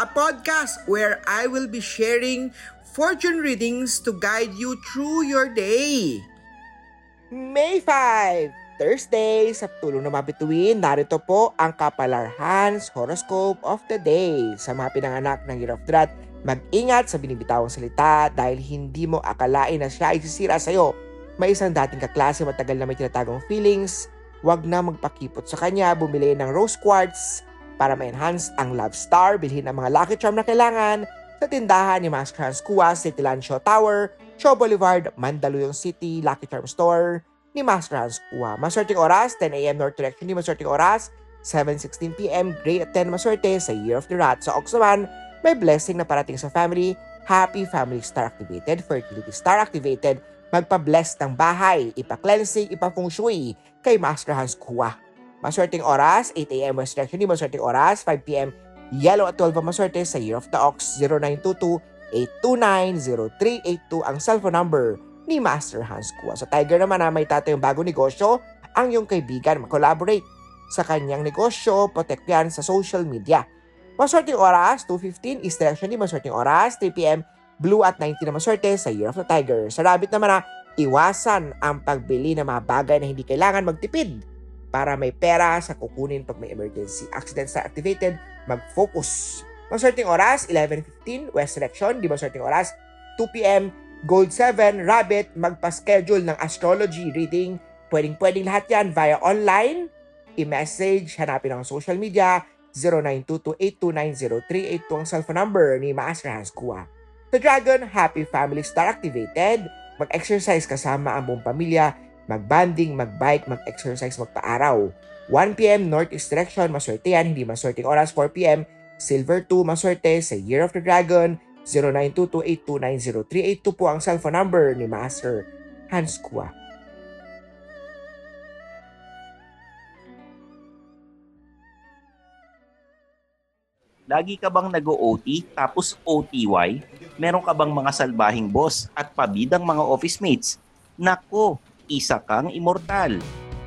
a podcast where I will be sharing fortune readings to guide you through your day. May 5, Thursday, sa tulong na mabituin, narito po ang Kapalar Hans Horoscope of the Day. Sa mga pinanganak ng Year of the Rat, mag-ingat sa binibitawang salita dahil hindi mo akalain na siya ay sisira sa'yo. May isang dating kaklase matagal na may tinatagong feelings, wag na magpakipot sa kanya, bumili ng rose quartz para ma-enhance ang love star, bilhin ang mga lucky charm na kailangan sa tindahan ni Master Hans Kua, City Land Show Tower, Show Boulevard, Mandaluyong City, Lucky Charm Store ni Master Hans Kua. Maswerteng oras, 10 a.m. North Direction ni Maswerteng oras, 7.16pm, grade at 10 maswerte sa Year of the Rat. Sa Ox naman, may blessing na parating sa family, Happy Family Star Activated, Fertility Star Activated, magpa-bless ng bahay, ipa-cleansing, ipa-feng shui kay Master Hans Kua. Maswerteng oras, 8am West Direction, di maswerteng oras, 5pm Yellow at 12 ang maswerte sa Year of the Ox, 0922-829-0382 ang cellphone number ni Master Hans Kua. Sa Tiger naman na may tatayong bago negosyo, ang iyong kaibigan mag-collaborate sa kanyang negosyo, protect yan sa social media. Maswerteng oras, 2.15 East Direction, di maswerteng oras, 3pm Blue at 19 na maswerte sa Year of the Tiger. Sa Rabbit naman na iwasan ang pagbili ng mga bagay na hindi kailangan magtipid para may pera sa kukunin pag may emergency. Accident star activated, mag-focus. Maswerteng oras, 11.15, West Direction, di maswerteng oras, 2pm, Gold 7, Rabbit, magpa-schedule ng astrology reading. Pwedeng-pwedeng lahat yan via online, i-message, hanapin ang social media, 0922-829-0382 ang cellphone number ni Master Hans Kua. The Dragon, Happy Family Star activated, mag-exercise kasama ang buong pamilya, mag-banding, mag-bike, mag-exercise, magpa-araw. 1pm Northeast Direction, maswerte yan, hindi maswerteng oras, 4pm Silver 2, maswerte sa Year of the Dragon, 0922-829-0382 po ang cellphone number ni Master Hans Kua. Lagi ka bang nag-OT tapos OTY? Meron ka bang mga salbahing boss at pabidang mga office mates? Nako, isa kang immortal.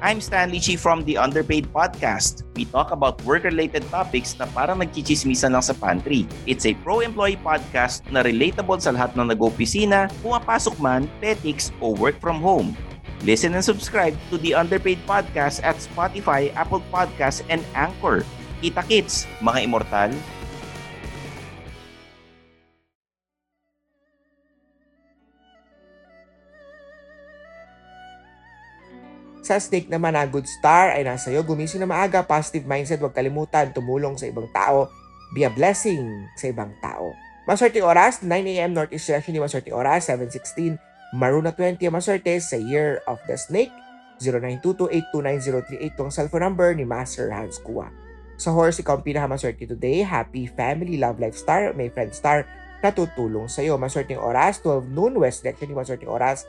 I'm Stanley Chi from the Underpaid Podcast. We talk about work-related topics na parang nagchichismisan lang sa pantry. It's a pro-employee podcast na relatable sa lahat ng nag-opisina, pumapasok man, petics, o work from home. Listen and subscribe to the Underpaid Podcast at Spotify, Apple Podcasts, and Anchor. Kita kits, mga immortal. Sa snake naman na good star ay nasa iyo, gumising na maaga, positive mindset, huwag kalimutan, tumulong sa ibang tao, be a blessing sa ibang tao. Maswerte oras, 9am Northeast Direction, di maswerte oras, 7.16, Maroon na 20 ang maswerte sa Year of the Snake, 0922-829-0382 ang cellphone number ni Master Hans Kua. Sa horse, ikaw ang pinakamaswerte today, happy family, love life star, may friend star, natutulong sa iyo. Maswerteng oras, 12 noon, West Direction, di maswerteng oras,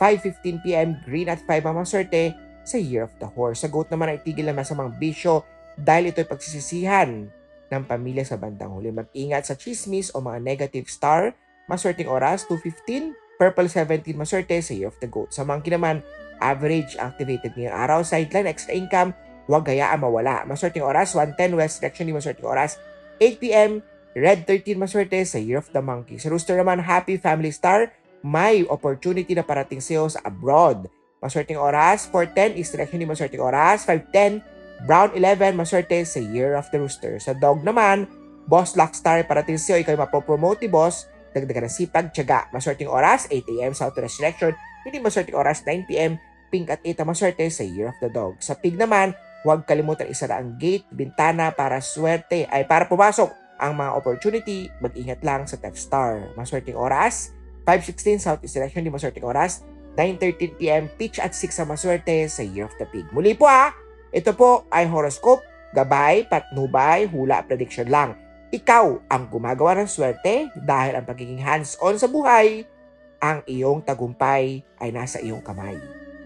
5.15pm, green at 5 ang maswerte sa Year of the Horse. Sa goat naman ay tigil na masamang bisyo dahil ito'y pagsisisihan ng pamilya sa bandang huli. Mag-ingat sa chismis o mga negative star. Maswerteng oras, 2.15. Purple 17 maswerte sa Year of the Goat. Sa monkey naman, average activated ngayong araw. Sideline, extra income, huwag hayaan mawala. Maswerteng oras, 1.10 West Direction, di maswerteng oras, 8pm. Red 13 maswerte sa Year of the Monkey. Sa Rooster naman, Happy Family Star, may opportunity na parating sa'yo sa abroad. Maswerteng oras, 4.10, East Direction, di maswerteng oras, 5.10, Brown 11, maswerte sa Year of the Rooster. Sa Dog naman, Boss Lockstar, parating sa'yo, ikaw mapopromote ni Boss, dagdagan ng sipag, tiyaga. Maswerteng oras, 8am, Southwest Direction, hindi maswerteng oras, 9pm, Pink at 8 ang maswerte sa Year of the Dog. Sa Pig naman, huwag kalimutan isara ang gate, bintana para swerte, ay para pumasok ang mga opportunity, mag-ingat lang sa Tech Star. Maswerteng oras, 5.16 Southeast Direction, di maswerteng oras. 9.13pm, pitch at 6 sa maswerte sa Year of the Pig. Muli po ha, ito po ay horoscope, gabay, patnubay, hula, prediction lang. Ikaw ang gumagawa ng swerte dahil ang pagiging hands-on sa buhay, ang iyong tagumpay ay nasa iyong kamay.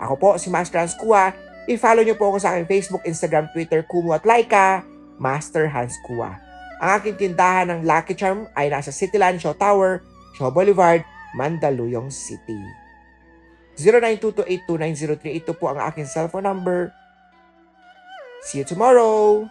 Ako po si Master Hans Kua. I-follow niyo po ako sa aking Facebook, Instagram, Twitter, Kumu at Laika, Master Hans Kua. Ang aking tindahan ng Lucky Charm ay nasa Cityland Shaw Tower, Shaw Boulevard, Mandaluyong City. 0922829038 po ang aking cellphone number. See you tomorrow!